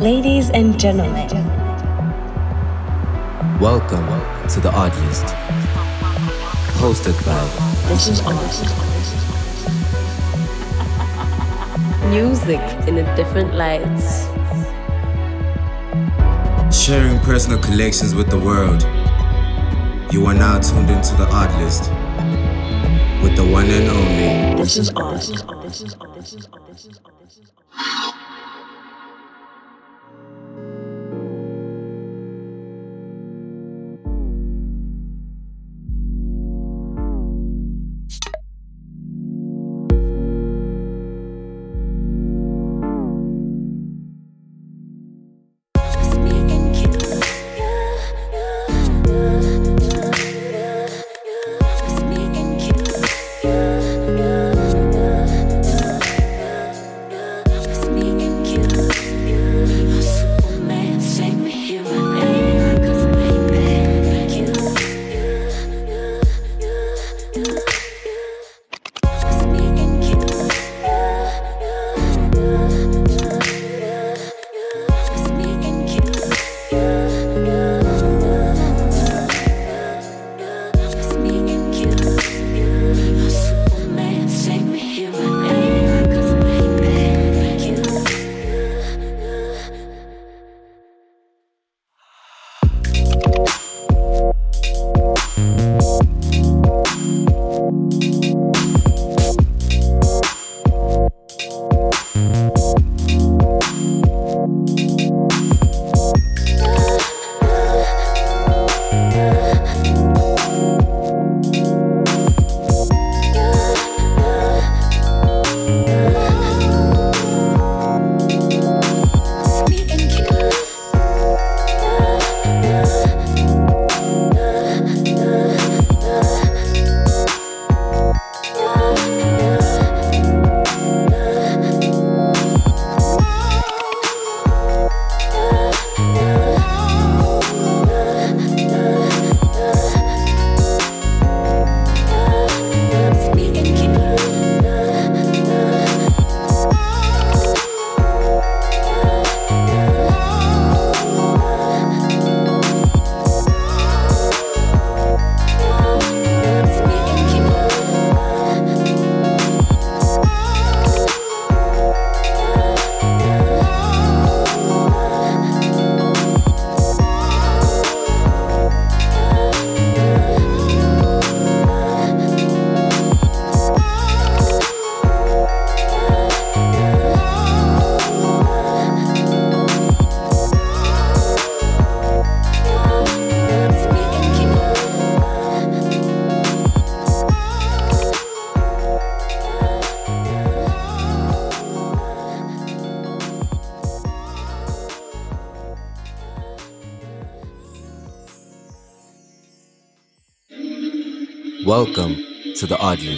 Ladies and gentlemen, welcome to the Odd List, hosted by this is Odd. Music in a different light. Sharing personal collections with the world. You are now tuned into the Odd List with the one and only. This is Odd.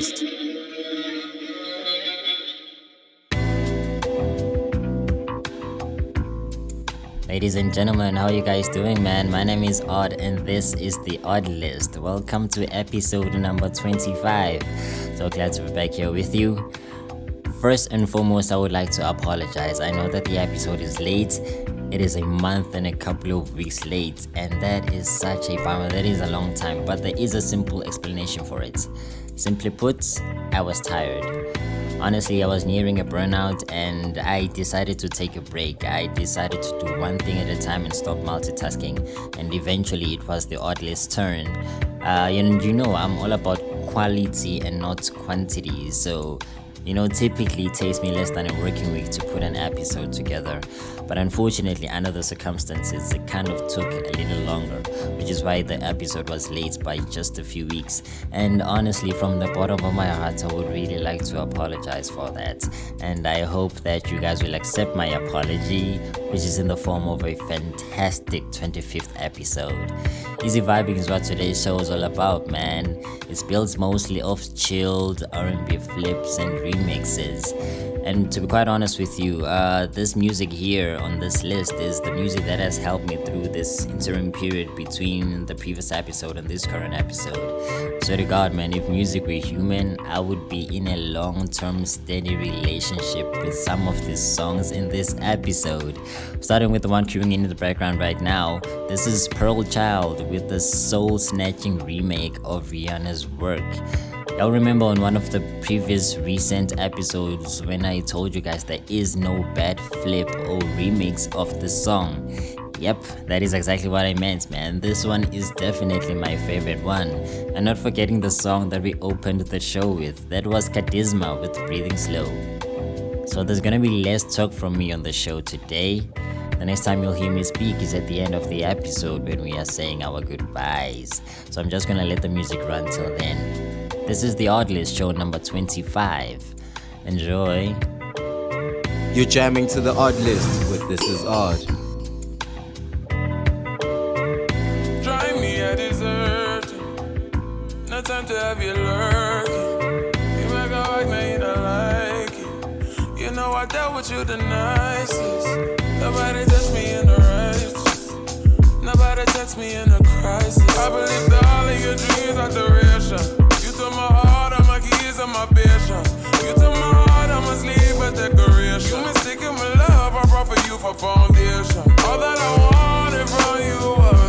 List. Ladies and gentlemen, how are you guys doing, man? My name is Odd, and this is the Odd List. Welcome to episode number 25. So glad to be back here with you. First and foremost, I would like to apologize. I know that the episode is late. It is a month and a couple of weeks late, and that is such a bummer. That is a long time, but there is a simple explanation for it. Simply put, I was tired. Honestly, I was nearing a burnout and I decided to take a break. I decided to do one thing at a time and stop multitasking. And eventually, it was the odd list turn. Uh, and you know, I'm all about quality and not quantity. So you know, typically it takes me less than a working week to put an episode together. But unfortunately, under the circumstances, it kind of took a little longer, which is why the episode was late by just a few weeks. And honestly, from the bottom of my heart, I would really like to apologize for that. And I hope that you guys will accept my apology, which is in the form of a fantastic 25th episode. Easy vibing is what today's show is all about, man. It's built mostly off chilled R&B flips and remixes. And to be quite honest with you, uh, this music here on this list is the music that has helped me through this interim period between the previous episode and this current episode. So to God, man, if music were human, I would be in a long-term steady relationship with some of these songs in this episode. Starting with the one queuing in the background right now, this is Pearchild with the soul snatching remake of Rihanna's work. Y'all remember on one of the previous recent episodes when I told you guys there is no bad flip or remix of the song. Yep, that is exactly what I meant, man. This one is definitely my favorite one. And not forgetting the song that we opened the show with. That was Khadisma with Breathing Slow. So there's gonna be less talk from me on the show today. The next time you'll hear me speak is at the end of the episode when we are saying our goodbyes. So I'm just gonna let the music run till then. This is the Odd List show number 25. Enjoy. You're jamming to the odd list with This Is Odd. Drive me a dessert. No time to have you lurking. You make a like, man, you don't like it. You know I dealt with you the nicest. Nobody touched me in the righteous. Nobody touched me in a crisis. I believe that all of your dreams are duration. My patience. Uh. You took my heart, I must leave a decoration. You mistaken my love, I brought for you for foundation. All that I wanted from you uh.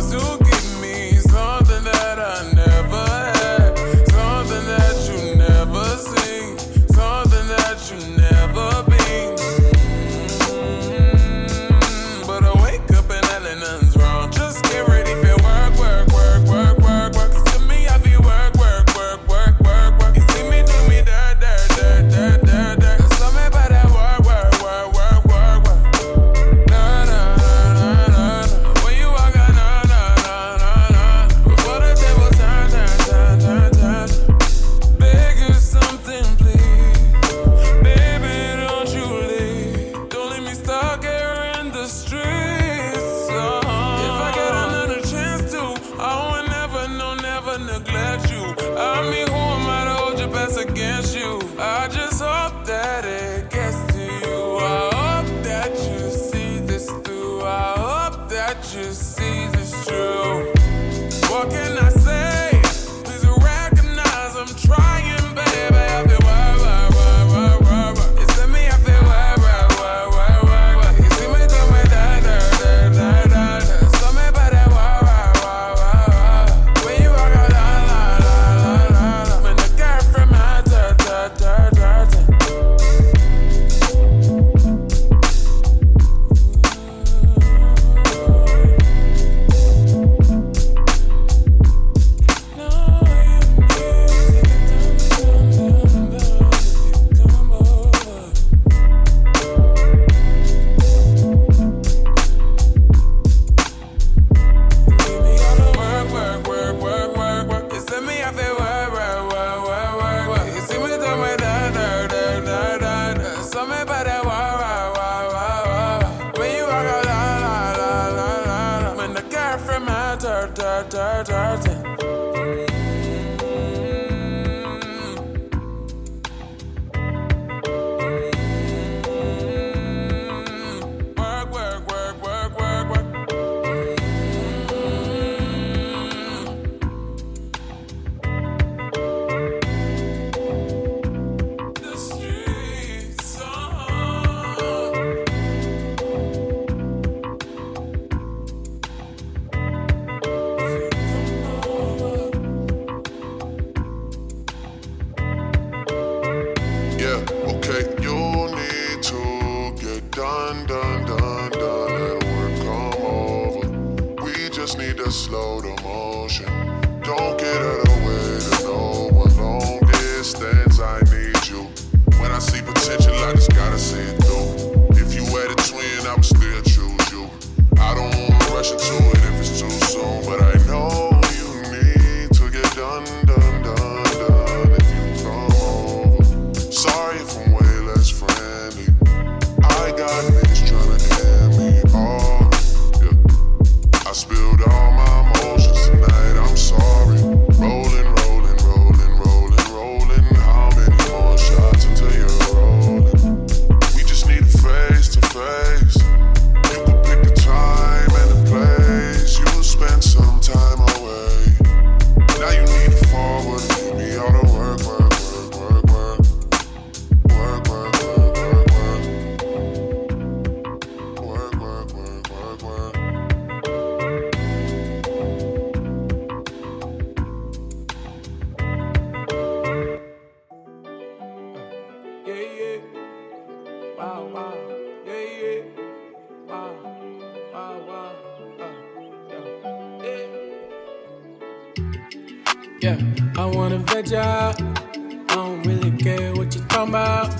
Yeah, I wanna veg out. I don't really care what you talking about.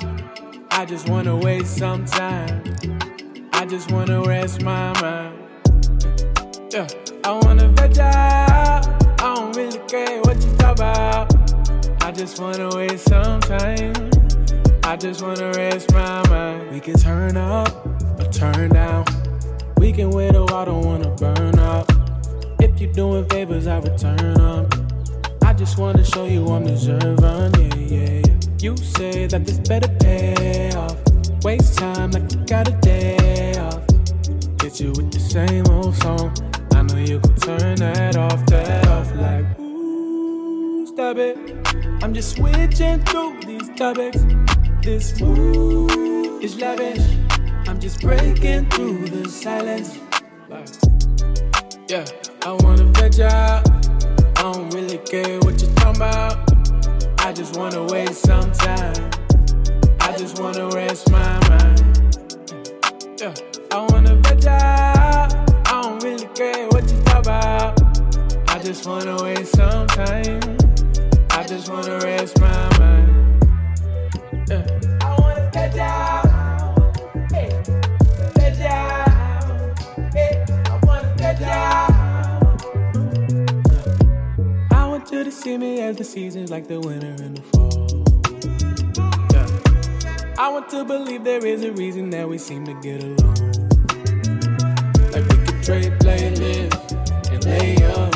I just wanna waste some time. I just wanna rest my mind. Yeah, I wanna veg out. I don't really care what you talk about. I just wanna waste some time. I just wanna rest my mind. We can turn up or turn down. We can wait a while, don't wanna burn out. If you're doing favors, I return them. I just wanna show you I'm deserving, yeah, yeah, yeah. You say that this better pay off. Waste time like you got a day off. Hit you with the same old song. I know you could turn that off, that off like ooh, stop it. I'm just switching through these topics. This mood is lavish. I'm just breaking through the silence. Like, yeah, I wanna veg out. I don't really care what you're talking about. I just wanna waste some time. I just wanna rest my mind. Yeah, I wanna veg out. I don't really care what you talk about. I just wanna waste some time. I just wanna rest my mind. Yeah. I wanna veg out. See me as the seasons like the winter and the fall. Yeah. I want to believe there is a reason that we seem to get along. Like we could trade playlists and lay up,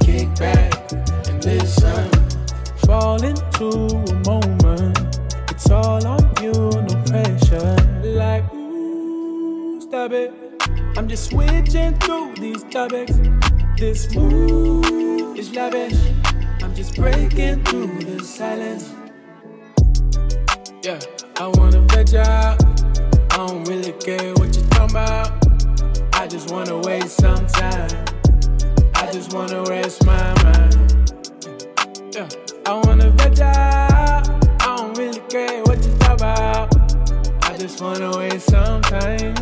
kick back and listen. Fall into a moment. It's all on you, no pressure. Like, ooh, stop it. I'm just switching through these topics. This mood is lavish. I'm breaking through the silence. Yeah, I wanna veg out. I don't really care what you're talking about. I just wanna waste some time. I just wanna rest my mind. Yeah, I wanna veg out. I don't really care what you talk about. I just wanna waste some time.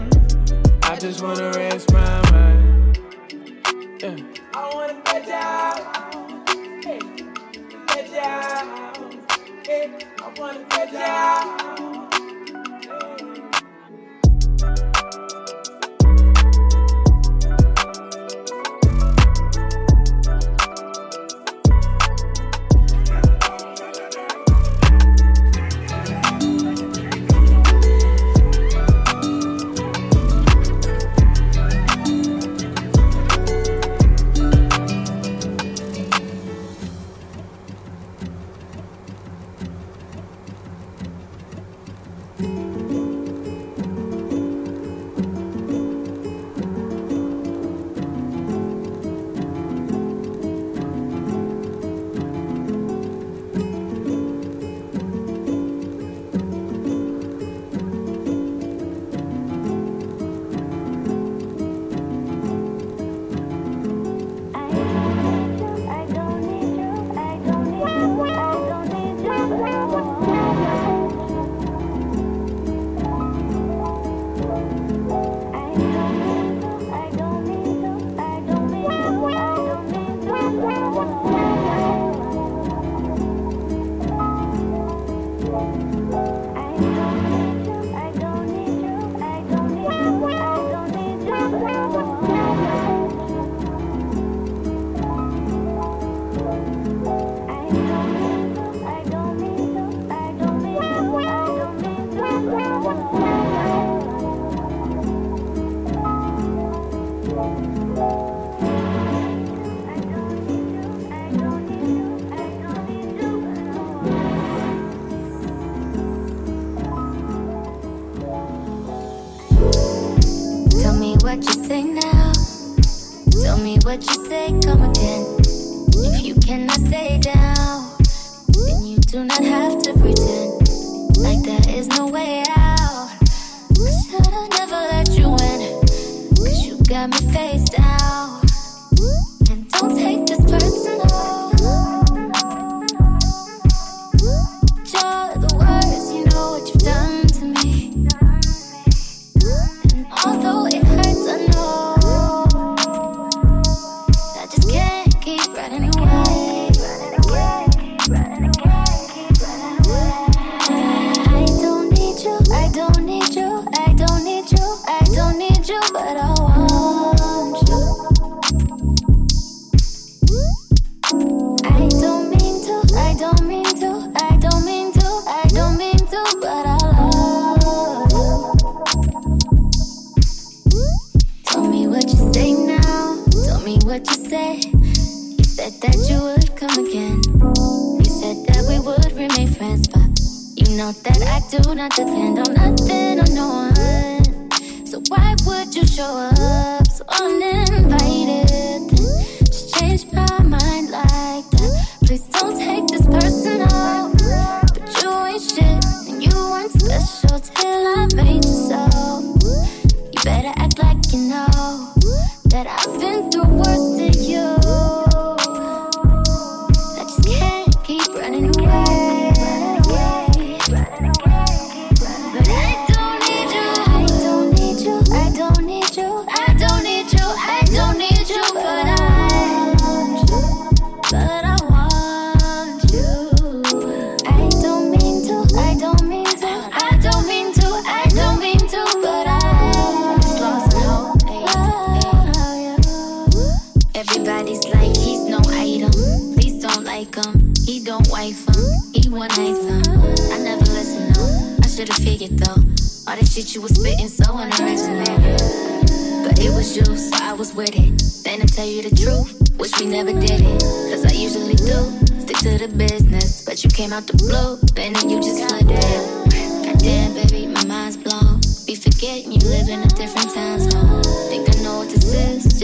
I just wanna rest my mind. Yeah. I wanna veg out. Out. Hey, I wanna veg out.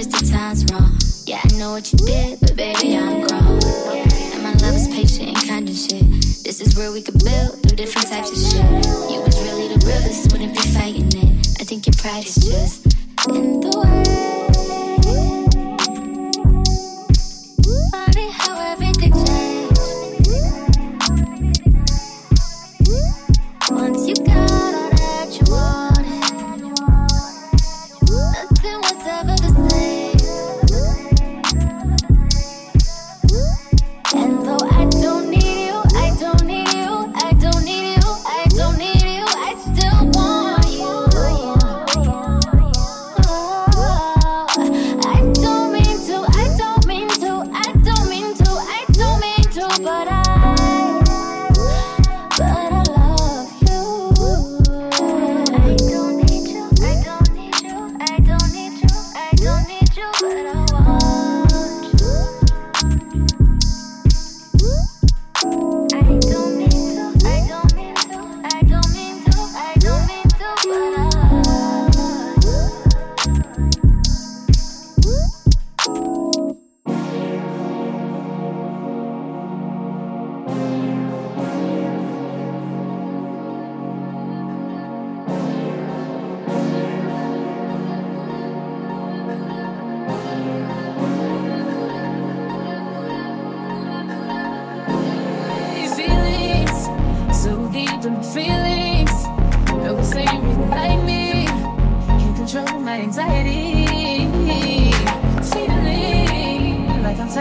wasted time's wrong. Yeah, I know what you did, but baby, I'm grown. And my love is patient and kind and shit. This is where we could build through different types of shit. You was really the realest, wouldn't be fighting it. I think your pride is just.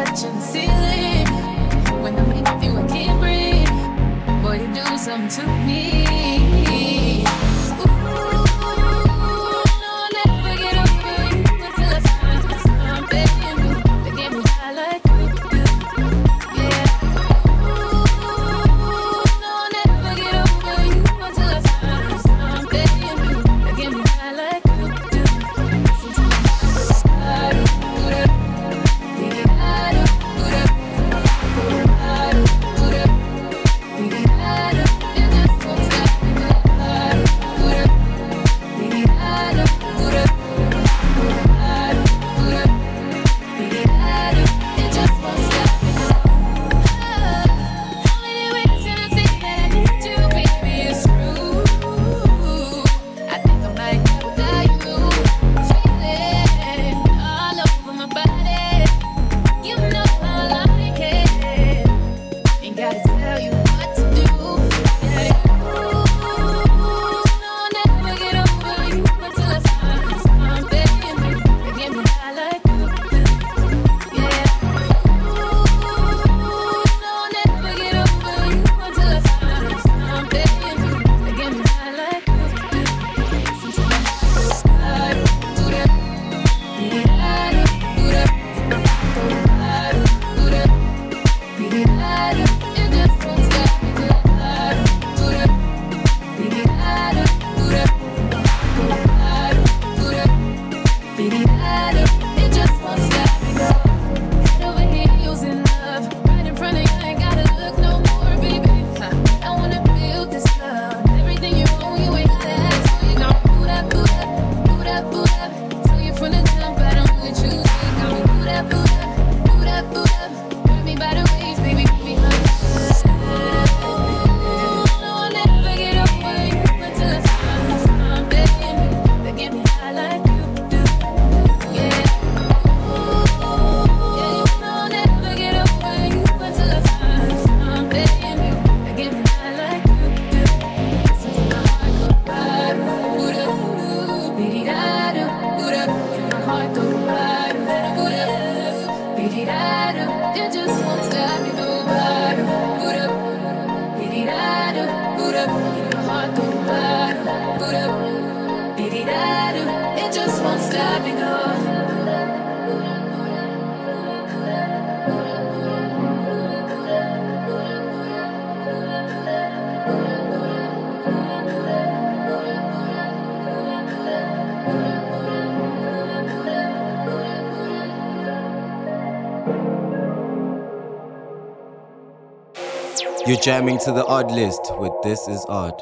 touching the ceiling. When I'm with you, I can't breathe. Boy, you do something to me. Jamming to the odd list with This Is Odd.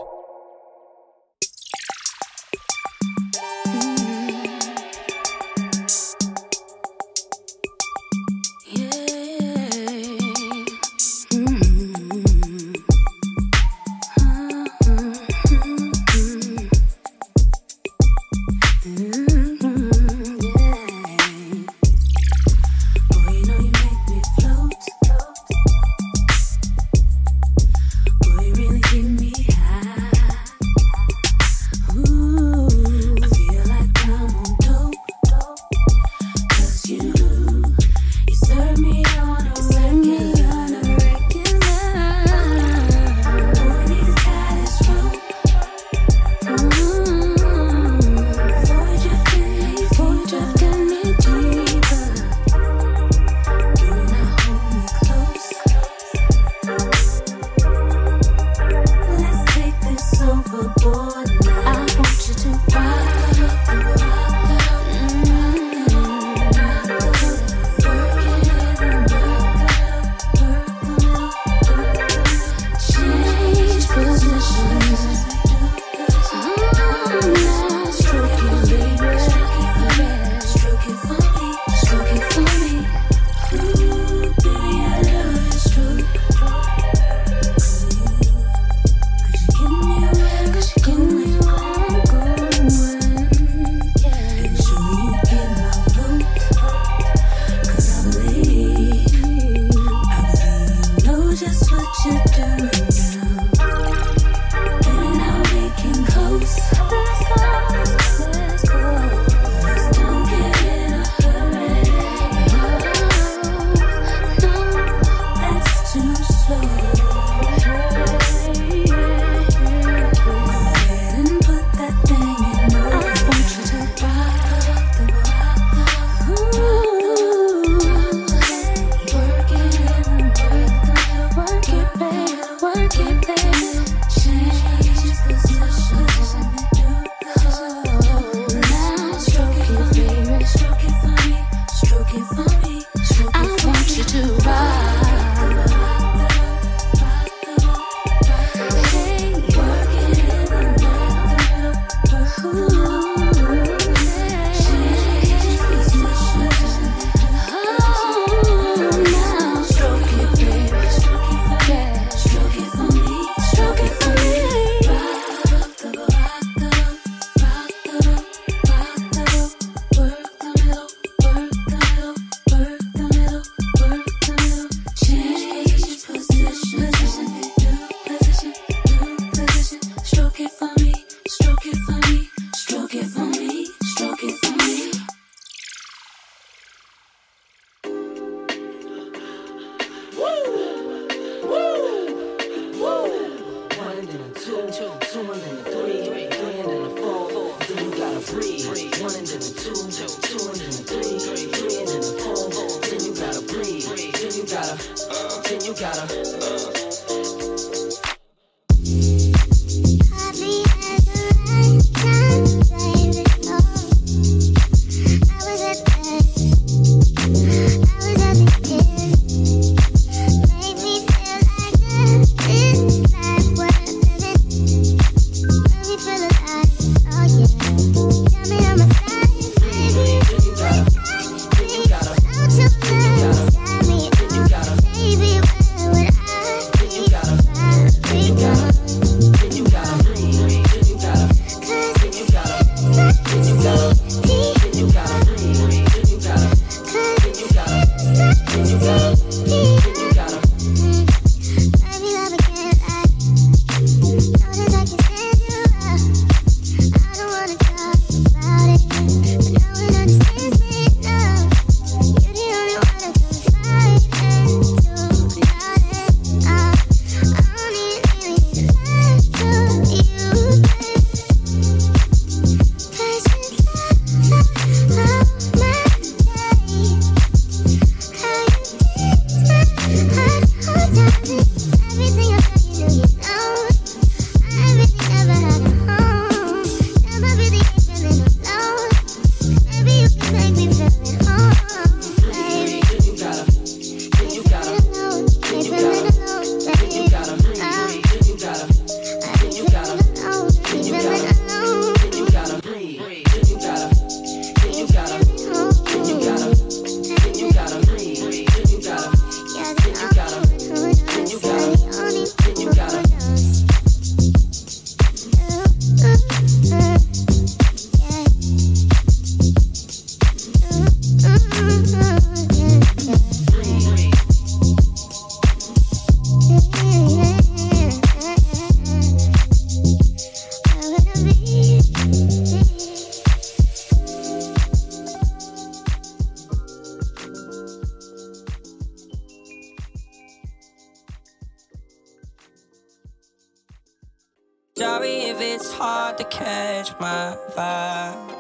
my vibe.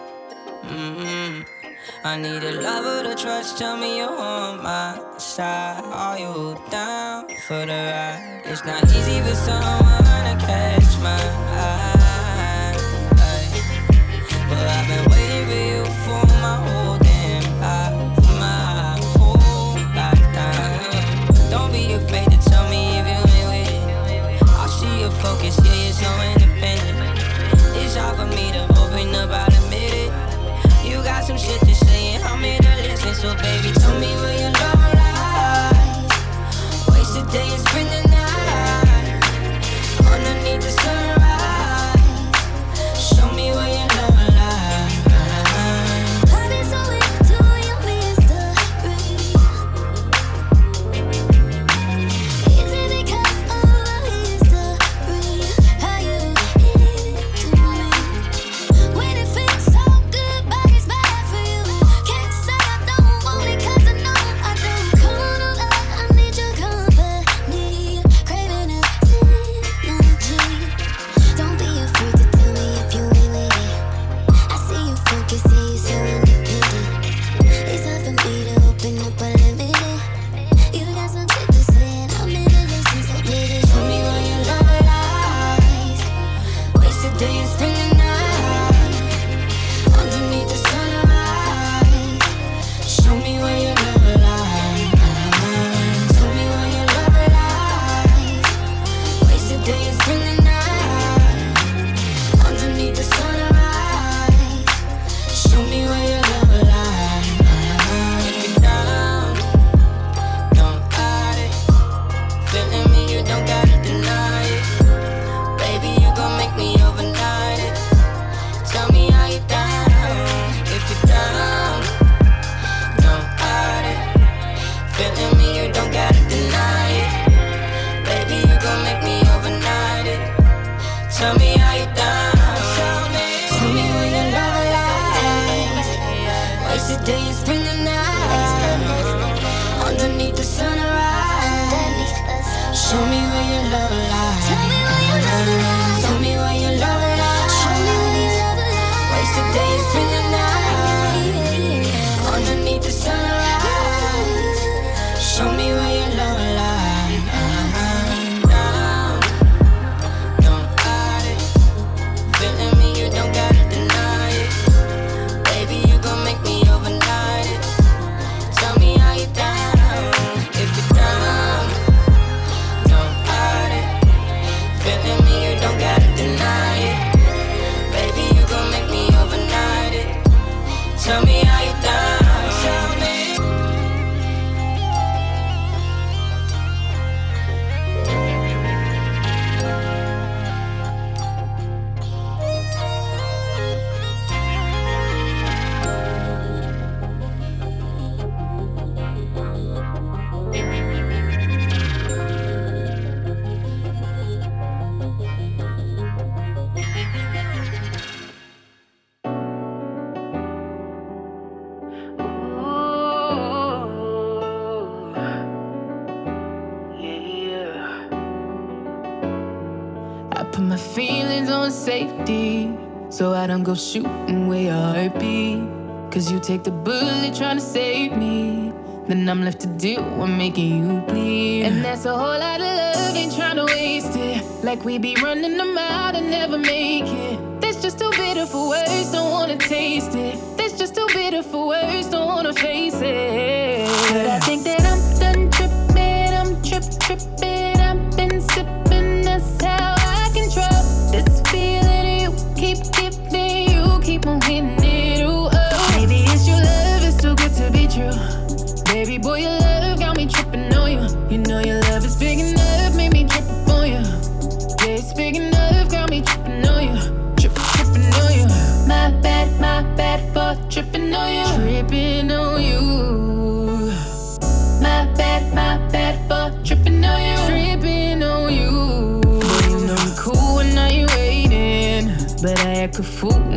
Mm-hmm. I need a lover to trust. Tell me you're on my side. Are you down for the ride? It's not easy for someone to catch my eye. But I've been waiting for you for my whole damn life, my whole lifetime. Don't be afraid to tell me if you ain't with it. I see your focus. Yeah. I'm go shooting where your heart be. Cause you take the bullet trying to save me. Then I'm left to do what making you bleed. And that's a whole lot of love, ain't trying to waste it. Like we be running them out and never make it. That's just too bitter for words, don't wanna taste it. That's just too bitter for words, don't wanna face it.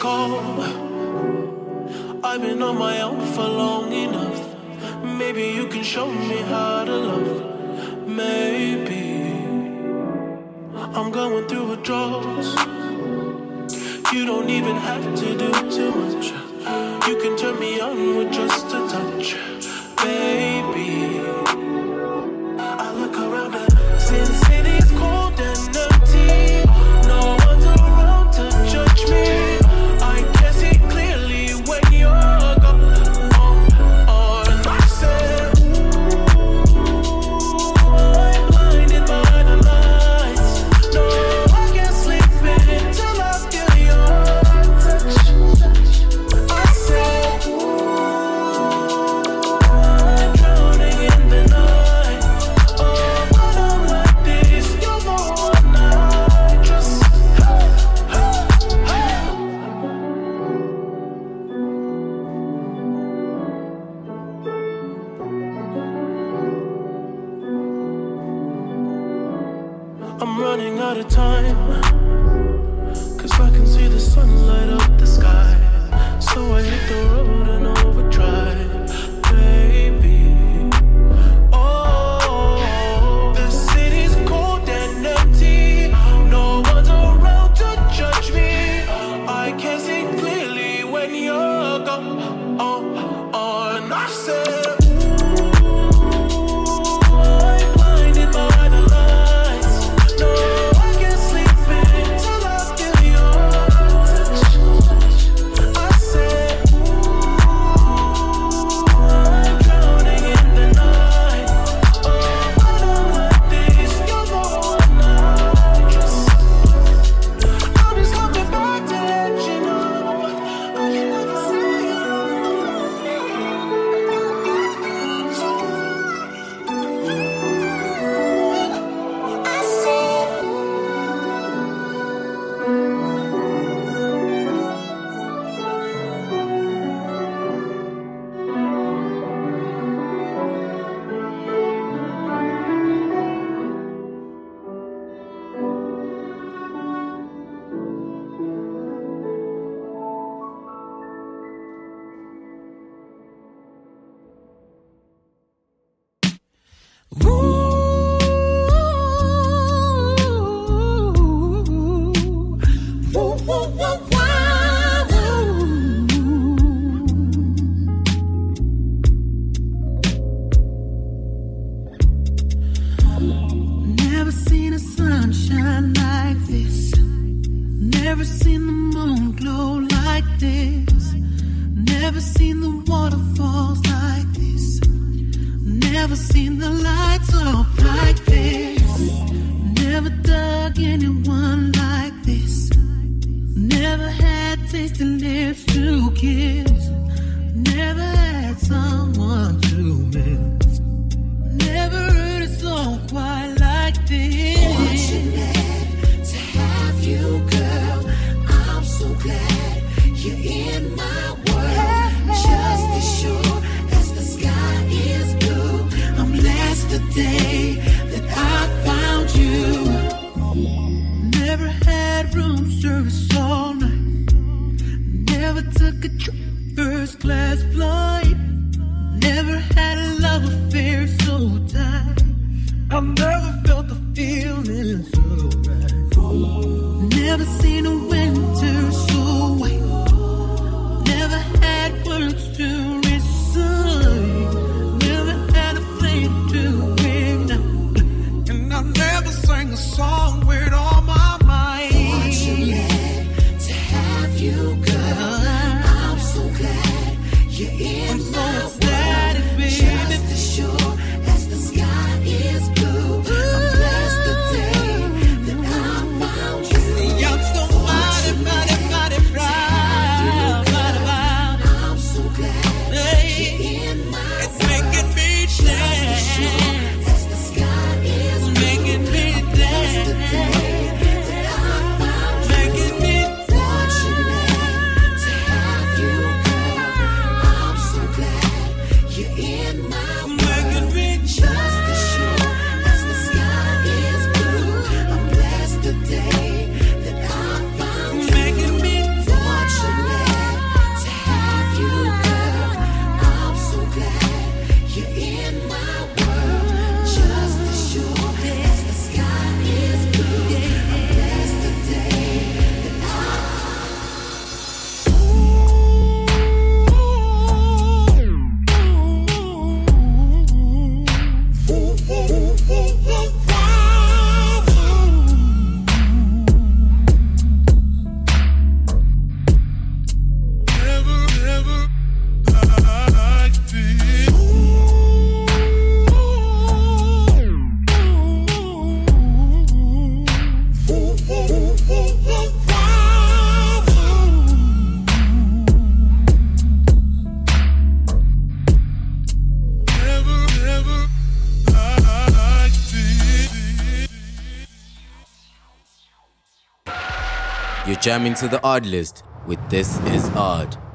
call. I've been on my own for long enough. Maybe you can show me how to love. Maybe I'm going through withdrawals. You don't even have to do too much. a first class flight. Never had a love affair so tight. I'll never jam into the odd list with This Is Odd.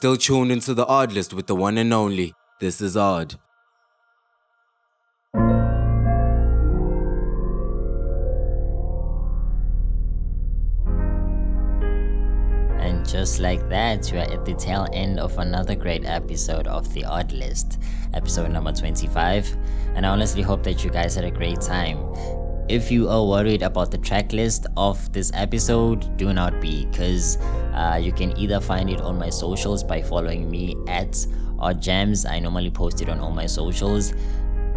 Still tuned into the Odd List with the one and only. This is Odd. And just like that, we are at the tail end of another great episode of The Odd List, episode number 25. And I honestly hope that you guys had a great time. If you are worried about the track list of this episode, do not be, because uh, you can either find it on my socials by following me at Odd Jams. I normally post it on all my socials,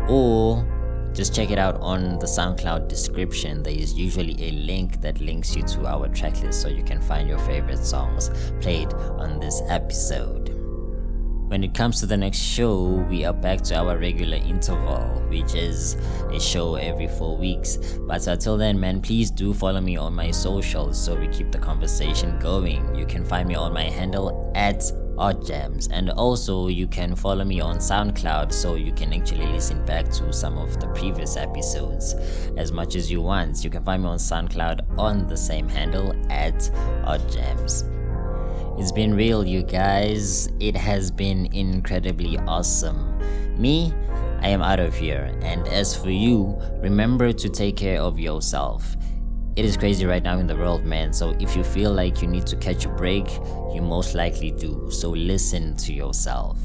or just check it out on the SoundCloud description. There is usually a link that links you to our tracklist so you can find your favorite songs played on this episode. When it comes to the next show, we are back to our regular interval, which is a show every four weeks. But until then, man, please do follow me on my socials so we keep the conversation going. You can find me on my handle at Odd Jams, and also you can follow me on SoundCloud so you can actually listen back to some of the previous episodes as much as you want. You can find me on SoundCloud on the same handle at Odd Jams. It's been real, you guys. It has been incredibly awesome. Me, I am out of here. And as for you, remember to take care of yourself. It is crazy right now in the world, man. So if you feel like you need to catch a break, you most likely do. So listen to yourself.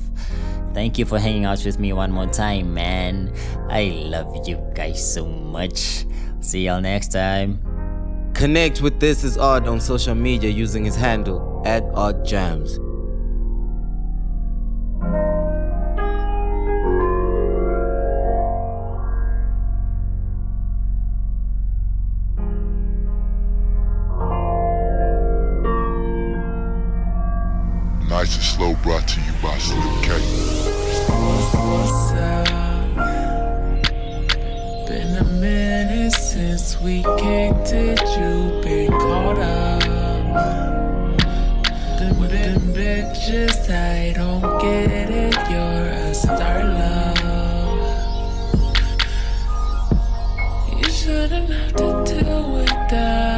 Thank you for hanging out with me one more time, man. I love you guys so much. See y'all next time. Connect with This Is Odd on social media using his handle at Odd Jams. Nice and slow brought to you by Slim K. Been a minute since we kicked it. You been caught up. Bitches, I don't get it. You're a star love. You shouldn't have to deal with that.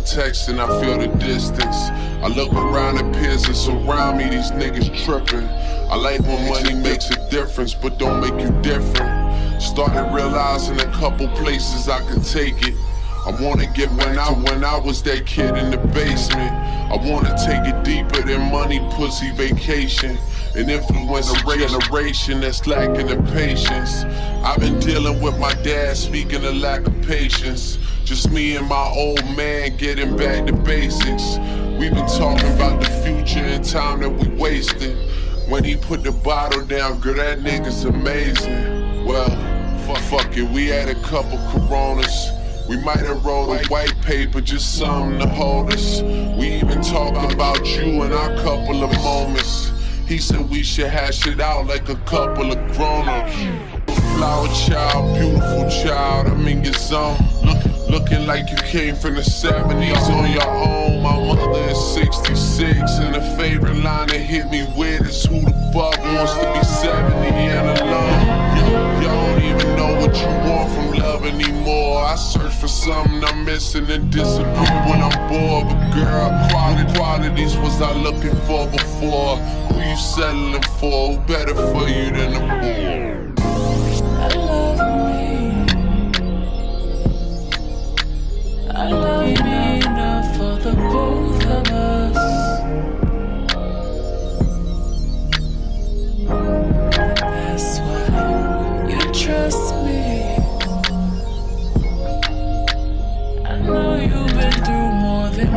We're texting, I feel the distance. I look around at peers that surround me, these niggas tripping. I like when money makes a difference, but don't make you different. Started realizing a couple places I can take it. I wanna get when I when I was that kid in the basement. I wanna take it deeper than money, pussy, vacation. An influence a generation that's lacking in patience. I've been dealing with my dad speaking of lack of patience. Just me and my old man getting back to basics. We've been talking about the future and time that we wasted. When he put the bottle down, girl, that nigga's amazing. Well, fuck, fuck it, we had a couple coronas. We might have rolled a white paper, just something to hold us. We even talked about you in our couple of moments. He said we should hash it out like a couple of grown-ups. Flower child, beautiful child, I'm in your zone. Look, looking like you came from the 70s on your own. My mother is 66, and the favorite line that hit me with is who the fuck wants to be 70 and alone? You, don't even know what you want from love anymore. I search for something I'm missing and disappear when I'm bored. But girl, quality qualities was I looking for before? Who you settling for? Who better for you than a boy? I love you enough for the both of us. That's why you trust me. I know you've been through more than